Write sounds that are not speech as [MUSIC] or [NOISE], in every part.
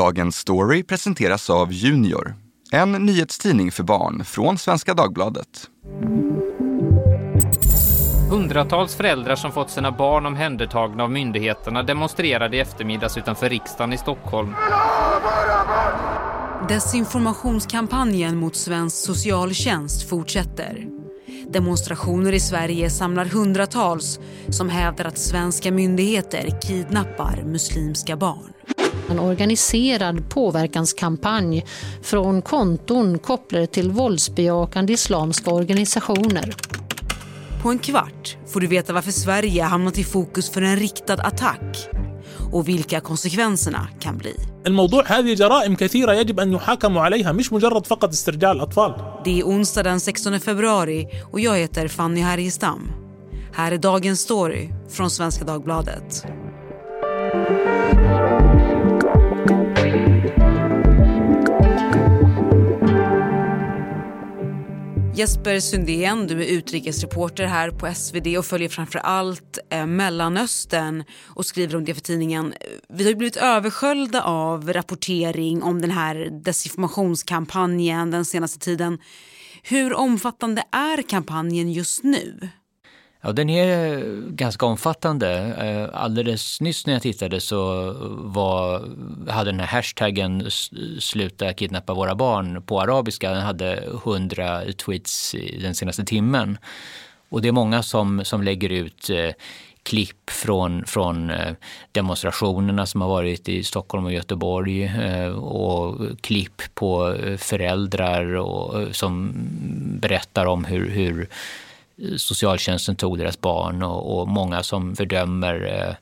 Dagens story presenteras av Junior, en nyhetstidning för barn från Svenska Dagbladet. Hundratals föräldrar som fått sina barn omhändertagna av myndigheterna demonstrerade i eftermiddags utanför riksdagen i Stockholm. Desinformationskampanjen mot svensk socialtjänst fortsätter. Demonstrationer i Sverige samlar hundratals som hävdar att svenska myndigheter kidnappar muslimska barn. En organiserad påverkanskampanj från konton kopplade till våldsbejakande islamska organisationer. På en kvart får du veta varför Sverige hamnat i fokus för en riktad attack och vilka konsekvenserna kan bli. Det är onsdag den 16 februari och jag heter Fanny Härgestam. Här är dagens story från Svenska Dagbladet. Jesper Sundén, du är utrikesreporter här på SvD och följer framför allt eh, Mellanöstern och skriver om det för tidningen. Eh, vi har blivit översköljda av rapportering om den här desinformationskampanjen den senaste tiden. Hur omfattande är kampanjen just nu? Ja, den är eh, ganska omfattande. Eh, alldeles nyss när jag tittade så var, hade den här hashtaggen sluta kidnappa våra barn på arabiska, den hade 100 tweets den senaste timmen. Och det är många som, som lägger ut eh, klipp från, från eh, demonstrationerna som har varit i Stockholm och Göteborg och klipp på föräldrar och, som berättar om hur, hur socialtjänsten tog deras barn och, och många som fördömer eh,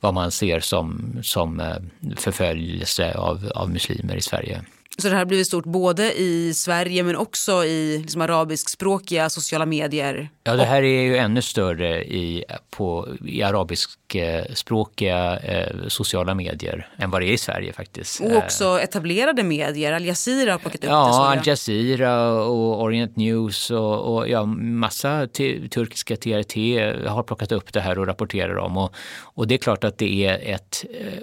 vad man ser som, som eh, förföljelse av, av muslimer i Sverige. Så det här har blivit stort både i Sverige men också i liksom arabiskspråkiga sociala medier? Ja, det här är ju ännu större i, på, i arabiskspråkiga eh, sociala medier än vad det är i Sverige faktiskt. Och också etablerade medier, Al Jazeera har plockat upp ja, det. Ja, Al Jazeera och Orient News och, och ja, massa turkiska TRT har plockat upp det här och rapporterar om. Och, och det är klart att det är ett, eh,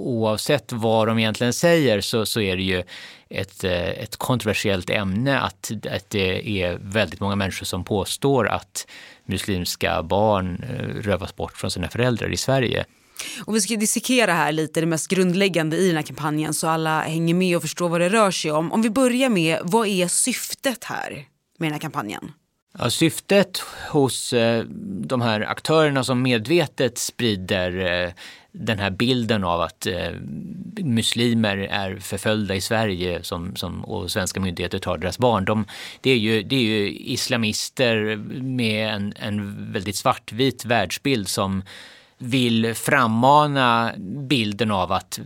oavsett vad de egentligen säger så, så är det ju ett, eh, ett kontroversiellt ämne att, att det är väldigt många människor som påstår att muslimska barn eh, rövas bort från sina föräldrar i Sverige. Och vi ska dissekera här lite det mest grundläggande i den här kampanjen så alla hänger med och förstår vad det rör sig om. Om vi börjar med, vad är syftet här med den här kampanjen? Ja, syftet hos eh, de här aktörerna som medvetet sprider den här bilden av att eh, muslimer är förföljda i Sverige som, som, och svenska myndigheter tar deras barn. De, det, är ju, det är ju islamister med en, en väldigt svartvit världsbild som vill frammana bilden av att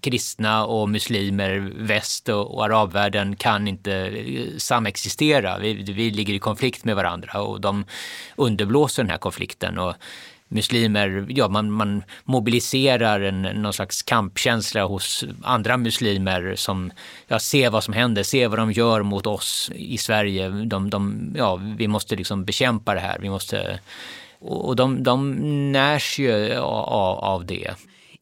kristna och muslimer, väst och, arabvärlden kan inte eh, samexistera. Vi, vi ligger i konflikt med varandra och de underblåser den här konflikten. Och muslimer, ja man, man mobiliserar en, någon slags kampkänsla hos andra muslimer som ja, ser vad som händer, ser vad de gör mot oss i Sverige. De, de, ja, vi måste liksom bekämpa det här, vi måste och de, de närs ju av, av det.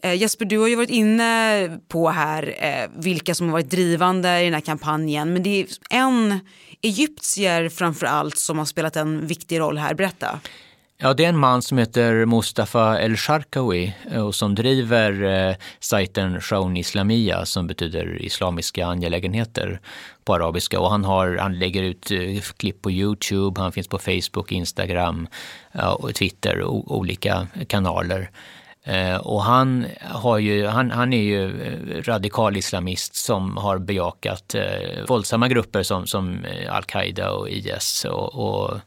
Eh, Jesper, du har ju varit inne på här eh, vilka som har varit drivande i den här kampanjen. Men det är en egyptier framför allt som har spelat en viktig roll här. Berätta. Ja, det är en man som heter Mustafa El Sharkawi eh, och som driver eh, sajten Shaun Islamia som betyder islamiska angelägenheter på arabiska. Och han, har, han lägger ut eh, klipp på Youtube, han finns på Facebook, Instagram och Twitter och olika kanaler. Eh, och han, har ju, han, han är ju eh, radikal islamist som har bejakat våldsamma grupper som, som Al-Qaida och IS och, och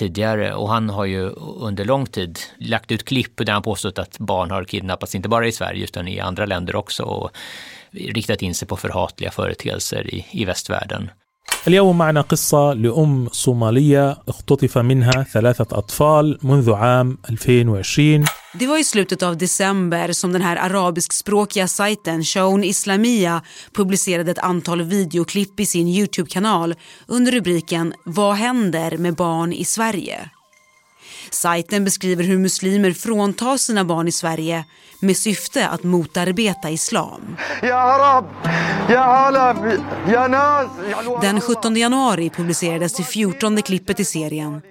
tidigare och han har ju under lång tid lagt ut klipp där han påstått att barn har kidnappats inte bara i Sverige utan i andra länder också och riktat in sig på förhatliga företeelser i, i västvärlden. اليوم معنا قصة لأم صومالية اختطف منها ثلاثة أطفال منذ عام 2020 Det var i slutet av december som den här arabiskspråkiga sajten Shown Islamia publicerade ett antal videoklipp i sin Youtube-kanal under rubriken Vad händer med barn i Sverige? Sajten beskriver hur muslimer fråntar sina barn i Sverige med syfte att motarbeta islam. Den 17 januari publicerades det 14 klippet i serien.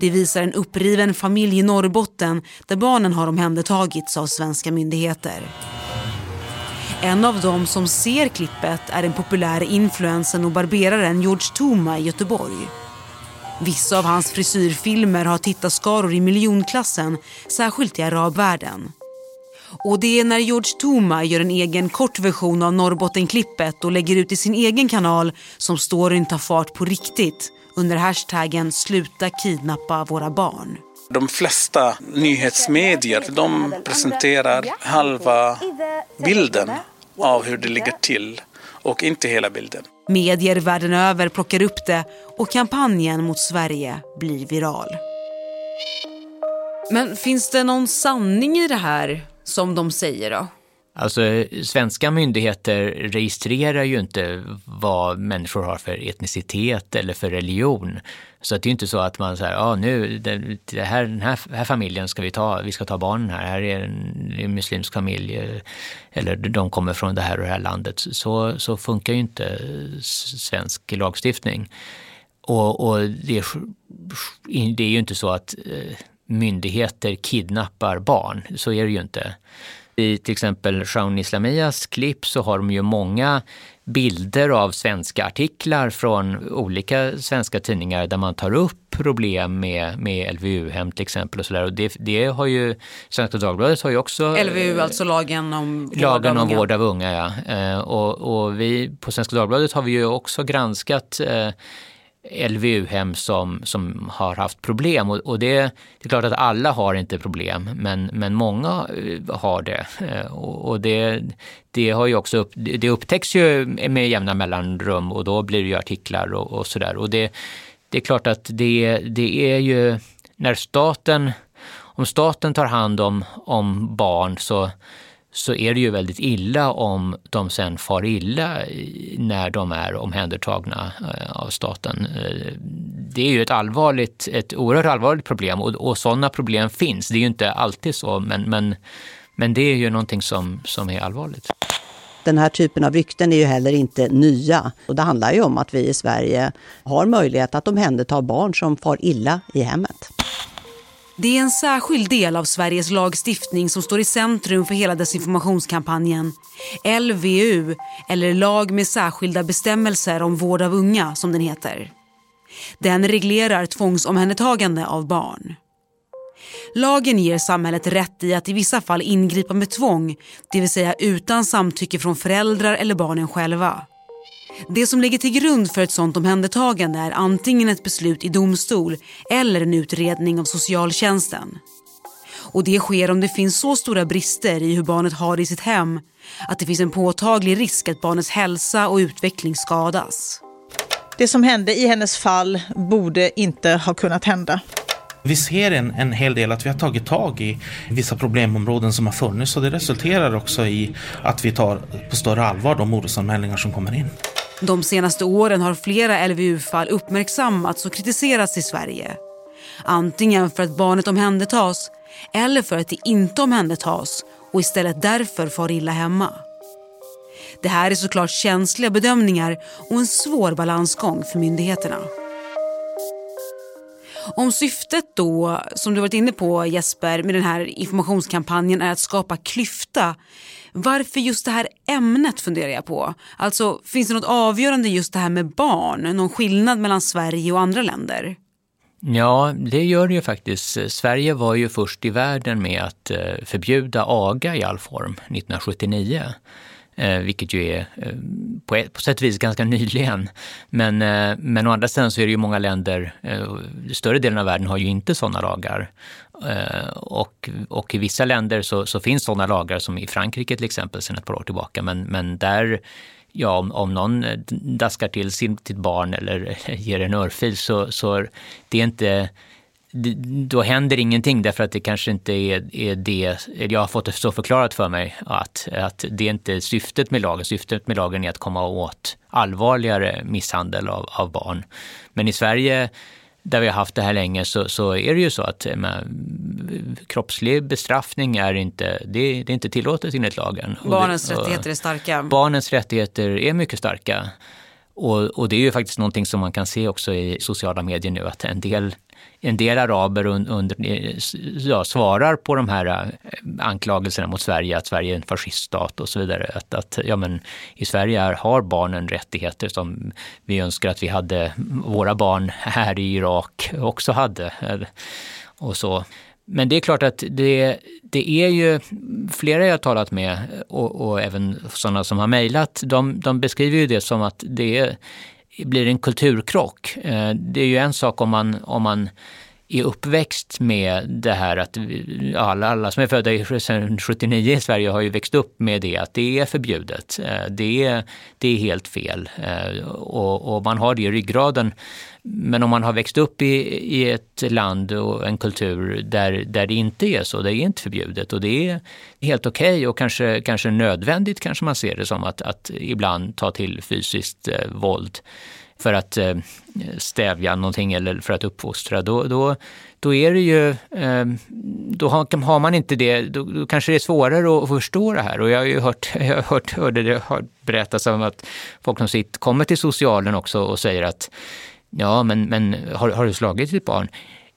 Det visar en uppriven familj i Norrbotten där barnen har omhändertagits av svenska myndigheter. En av dem som ser klippet är den populära influensen och barberaren George Toma i Göteborg. Vissa av hans frisyrfilmer har tittarskaror i miljonklassen, särskilt i arabvärlden. Och det är när George Toma gör en egen kort version av Norrbottenklippet och lägger ut i sin egen kanal som storyn tar fart på riktigt under hashtaggen sluta kidnappa våra barn. De flesta nyhetsmedier de presenterar halva bilden av hur det ligger till och inte hela bilden. Medier världen över plockar upp det och kampanjen mot Sverige blir viral. Men finns det någon sanning i det här som de säger då? Alltså svenska myndigheter registrerar ju inte vad människor har för etnicitet eller för religion. Så det är inte så att man säger, ja nu, det, det här, den här, här, familjen ska vi ta, vi ska ta barnen här, här är en, en muslimsk familj eller de kommer från det här och det här landet. Så, så funkar ju inte svensk lagstiftning. Och, och det, är, det är ju inte så att eh, myndigheter kidnappar barn, så är det ju inte. I till exempel Shaun Islamias klipp så har de ju många bilder av svenska artiklar från olika svenska tidningar där man tar upp problem med, med LVU-hem till exempel. och, så där. och det, det, har ju Svenska Dagbladet har ju också... LVU, alltså lagen om vård lagen av om unga. vård av unga. Ja. Eh, och, och vi på Svenska Dagbladet har vi ju också granskat eh, LVU-hem som, som har haft problem. Och, och det, det, är klart att alla har inte problem, men, men många eh, har det. Eh, och, och det, det, har ju också upp, det upptäcks ju med jämna mellanrum och då blir det ju artiklar och, och sådär. Och det, det är klart att det, det är ju när staten, om staten tar hand om, om barn så så är det ju väldigt illa om de sen far illa när de är omhändertagna eh, av staten. Eh, det är ju ett allvarligt, ett oerhört allvarligt problem och, och sådana problem finns. Det är ju inte alltid så, men, men, men det är ju någonting som, som är allvarligt. Den här typen av rykten är ju heller inte nya. Och det handlar ju om att vi i Sverige har möjlighet att omhänderta barn som far illa i hemmet. Det är en särskild del av Sveriges lagstiftning som står i centrum för hela desinformationskampanjen. LVU, eller lag med särskilda bestämmelser om vård av unga som den heter. Den reglerar tvångsomhändertagande av barn. Lagen ger samhället rätt i att i vissa fall ingripa med tvång, det vill säga utan samtycke från föräldrar eller barnen själva. Det som ligger till grund för ett sådant omhändertagande är antingen ett beslut i domstol eller en utredning av socialtjänsten. Och det sker om det finns så stora brister i hur barnet har det i sitt hem att det finns en påtaglig risk att barnets hälsa och utveckling skadas. Det som hände i hennes fall borde inte ha kunnat hända. Vi ser en, en hel del att vi har tagit tag i vissa problemområden som har funnits och det resulterar också i att vi tar på större allvar de orosanmälningar som kommer in. De senaste åren har flera LVU-fall uppmärksammats och kritiserats i Sverige. Antingen för att barnet omhändertas eller för att det inte omhändertas och istället därför far illa hemma. Det här är såklart känsliga bedömningar och en svår balansgång för myndigheterna. Om syftet då, som du varit inne på Jesper, med den här informationskampanjen är att skapa klyfta. Varför just det här ämnet funderar jag på. Alltså finns det något avgörande just det här med barn? Någon skillnad mellan Sverige och andra länder? Ja, det gör det ju faktiskt. Sverige var ju först i världen med att eh, förbjuda aga i all form 1979. Eh, vilket ju är eh, på, ett, på sätt och vis ganska nyligen. Men, eh, men å andra sidan så är det ju många länder, eh, större delen av världen har ju inte sådana lagar. Eh, och, och i vissa länder så, så finns sådana lagar som i Frankrike till exempel sedan ett par år tillbaka. Men, men där ja, om, om någon eh, daskar till sitt barn eller [LAUGHS] ger en örfil så, så det är inte då händer ingenting därför att det kanske inte är, är det, jag har fått det så förklarat för mig att, att det är inte syftet med lagen. Syftet med lagen är att komma åt allvarligare misshandel av, av barn. Men i Sverige där vi har haft det här länge så, så är det ju så att men, kroppslig bestraffning är inte, det, det är inte tillåtet enligt lagen. Barnens och, rättigheter är starka. Barnens rättigheter är mycket starka. Och, och, det är ju faktiskt någonting som man kan se också i sociala medier nu att en del, en del araber under, eh, ja, svarar på de här eh, anklagelserna mot Sverige, att Sverige är en fasciststat och så vidare. Att, att ja, men, I Sverige har barnen rättigheter som vi önskar att vi hade, våra barn här i Irak också hade. Eh, och så. Men det är klart att det, det är ju flera jag har talat med och, och även sådana som har mejlat, de, de, beskriver ju det som att det blir en kulturkrock. Eh, det är ju en sak om man, om man är uppväxt med det här att alla, alla som är födda sedan 79 i Sverige har ju växt upp med det att det är förbjudet. Eh, det är, det är helt fel eh, och, och man har det i ryggraden. Men om man har växt upp i, i ett land och en kultur där, där det inte är så, det är inte förbjudet och det är helt okej okay och kanske, kanske nödvändigt kanske man ser det som att, att ibland ta till fysiskt eh, våld för att eh, stävja någonting eller för att uppfostra, då, då, då är det ju, eh, då har, har, man inte det, då, då, kanske det är svårare att förstå det här. Och jag har ju hört, [LAUGHS] jag har hört, hörde det har berättas om att folk som sitter, kommer till socialen också och säger att ja, men, men har, har du slagit ditt barn?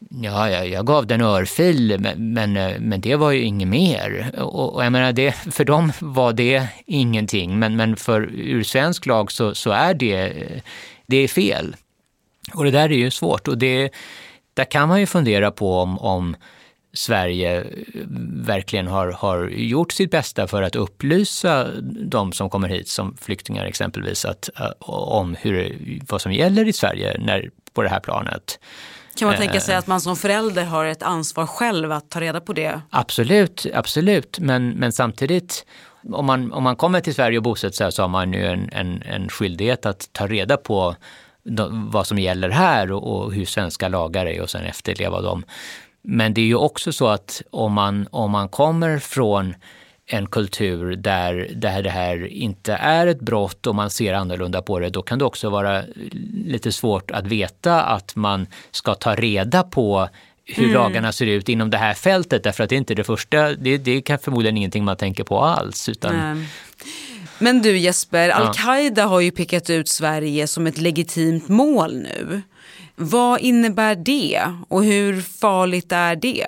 Ja, jag, jag gav den örfil, men, men, eh, men, det var ju inget mer. Och, och jag menar, det, för dem var det ingenting, men, men för ur svensk lag så, så är det eh, det är fel. Och det där är ju svårt och det, där kan man ju fundera på om, om Sverige eh, verkligen har, har gjort sitt bästa för att upplysa de som kommer hit som flyktingar exempelvis att, eh, om hur, vad som gäller i Sverige när, på det här planet. Kan man tänka sig eh. att man som förälder har ett ansvar själv att ta reda på det? Absolut, absolut. Men, men samtidigt om man, om man kommer till Sverige och bosätter sig så har man ju en, en, en skyldighet att ta reda på vad som gäller här och, och, hur svenska lagar är och sen efterleva dem. Men det är ju också så att om man, om man kommer från en kultur där, där det här inte är ett brott och man ser annorlunda på det, då kan det också vara lite svårt att veta att man ska ta reda på hur mm. lagarna ser ut inom det här fältet därför att det är inte det första, det, det är förmodligen ingenting man tänker på alls. Utan... Men du Jesper, Al-Qaida har ju pekat ut Sverige som ett legitimt mål nu. Vad innebär det och hur farligt är det?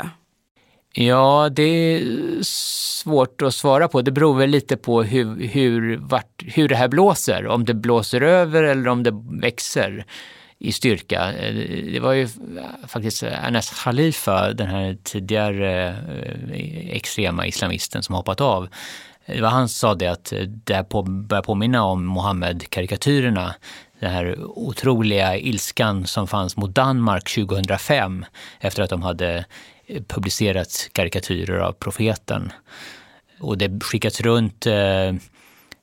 Ja, det är svårt att svara på. Det beror väl lite på hur, hur, vart, hur det här blåser. Om det blåser över eller om det växer i styrka. Eh, det var ju faktiskt Anas Khalifa, den här tidigare eh, extrema islamisten som hoppat av. Det var han som sa det att eh, det på, börjar påminna om Mohammed-karikatyrerna. Den här otroliga ilskan som fanns mot Danmark 2005 efter att de hade publicerat karikatyrer av profeten. Och det skickats runt eh,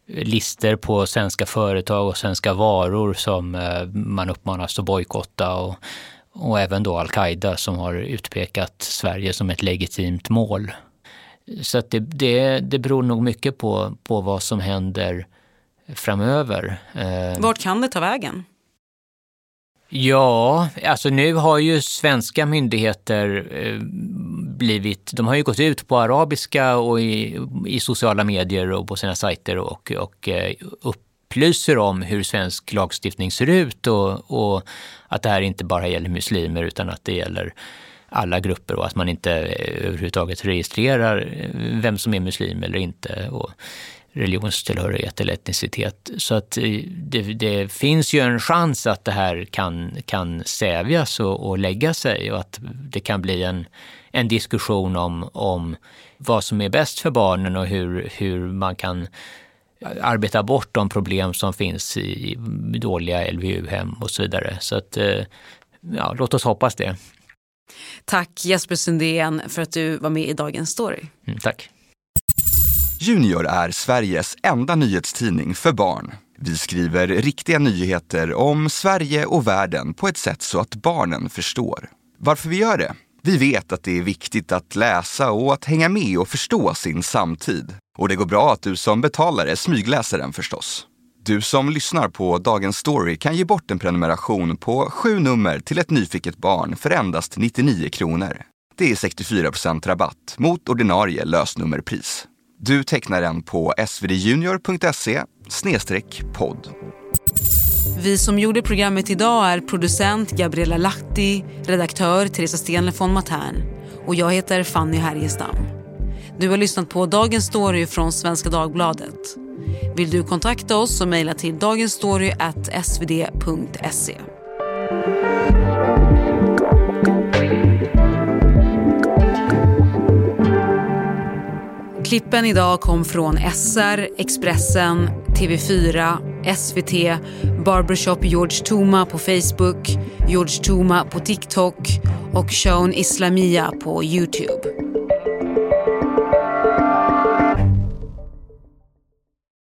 lister på svenska företag och svenska varor som eh, man uppmanas att bojkotta och, och även då Al-Qaida som har utpekat Sverige som ett legitimt mål. Så att det, det, det beror nog mycket på, på vad som händer framöver. Eh, Vart kan det ta vägen? Ja, alltså nu har ju svenska myndigheter eh, blivit, de har ju gått ut på arabiska och i, i sociala medier och på sina sajter och, och eh, upplyser om hur svensk lagstiftning ser ut och, och att det här inte bara gäller muslimer utan att det gäller alla grupper och att man inte eh, överhuvudtaget registrerar vem som är muslim eller inte. Och religionstillhörighet eller etnicitet. Så att eh, det, det, finns ju en chans att det här kan, kan stävjas och, och lägga sig och att det kan bli en, en diskussion om, om vad som är bäst för barnen och hur, hur man kan arbeta bort de problem som finns i dåliga LVU-hem och så vidare. Så att, eh, ja, låt oss hoppas det. Tack Jesper Sundén för att du var med i Dagens Story. Mm, tack. Junior är Sveriges enda nyhetstidning för barn. Vi skriver riktiga nyheter om Sverige och världen på ett sätt så att barnen förstår. Varför vi gör det? Vi vet att det är viktigt att läsa och att hänga med och förstå sin samtid. Och det går bra att du som betalare smygläser den förstås. Du som lyssnar på Dagens Story kan ge bort en prenumeration på sju nummer till ett nyfiket barn för endast 99 kronor. Det är 64% rabatt mot ordinarie lösnummerpris. Du tecknar den på svdjunior.se podd. Vi som gjorde programmet idag är producent Gabriella Lahti, redaktör Teresa Stenle von Matern och jag heter Fanny Härgestam. Du har lyssnat på Dagens Story från Svenska Dagbladet. Vill du kontakta oss så mejla till dagensstory.svd.se. Klippen idag kom från SR, Expressen, TV4, SVT, Barbershop George Tuma på Facebook, George Tuma på TikTok och Shown Islamia på Youtube.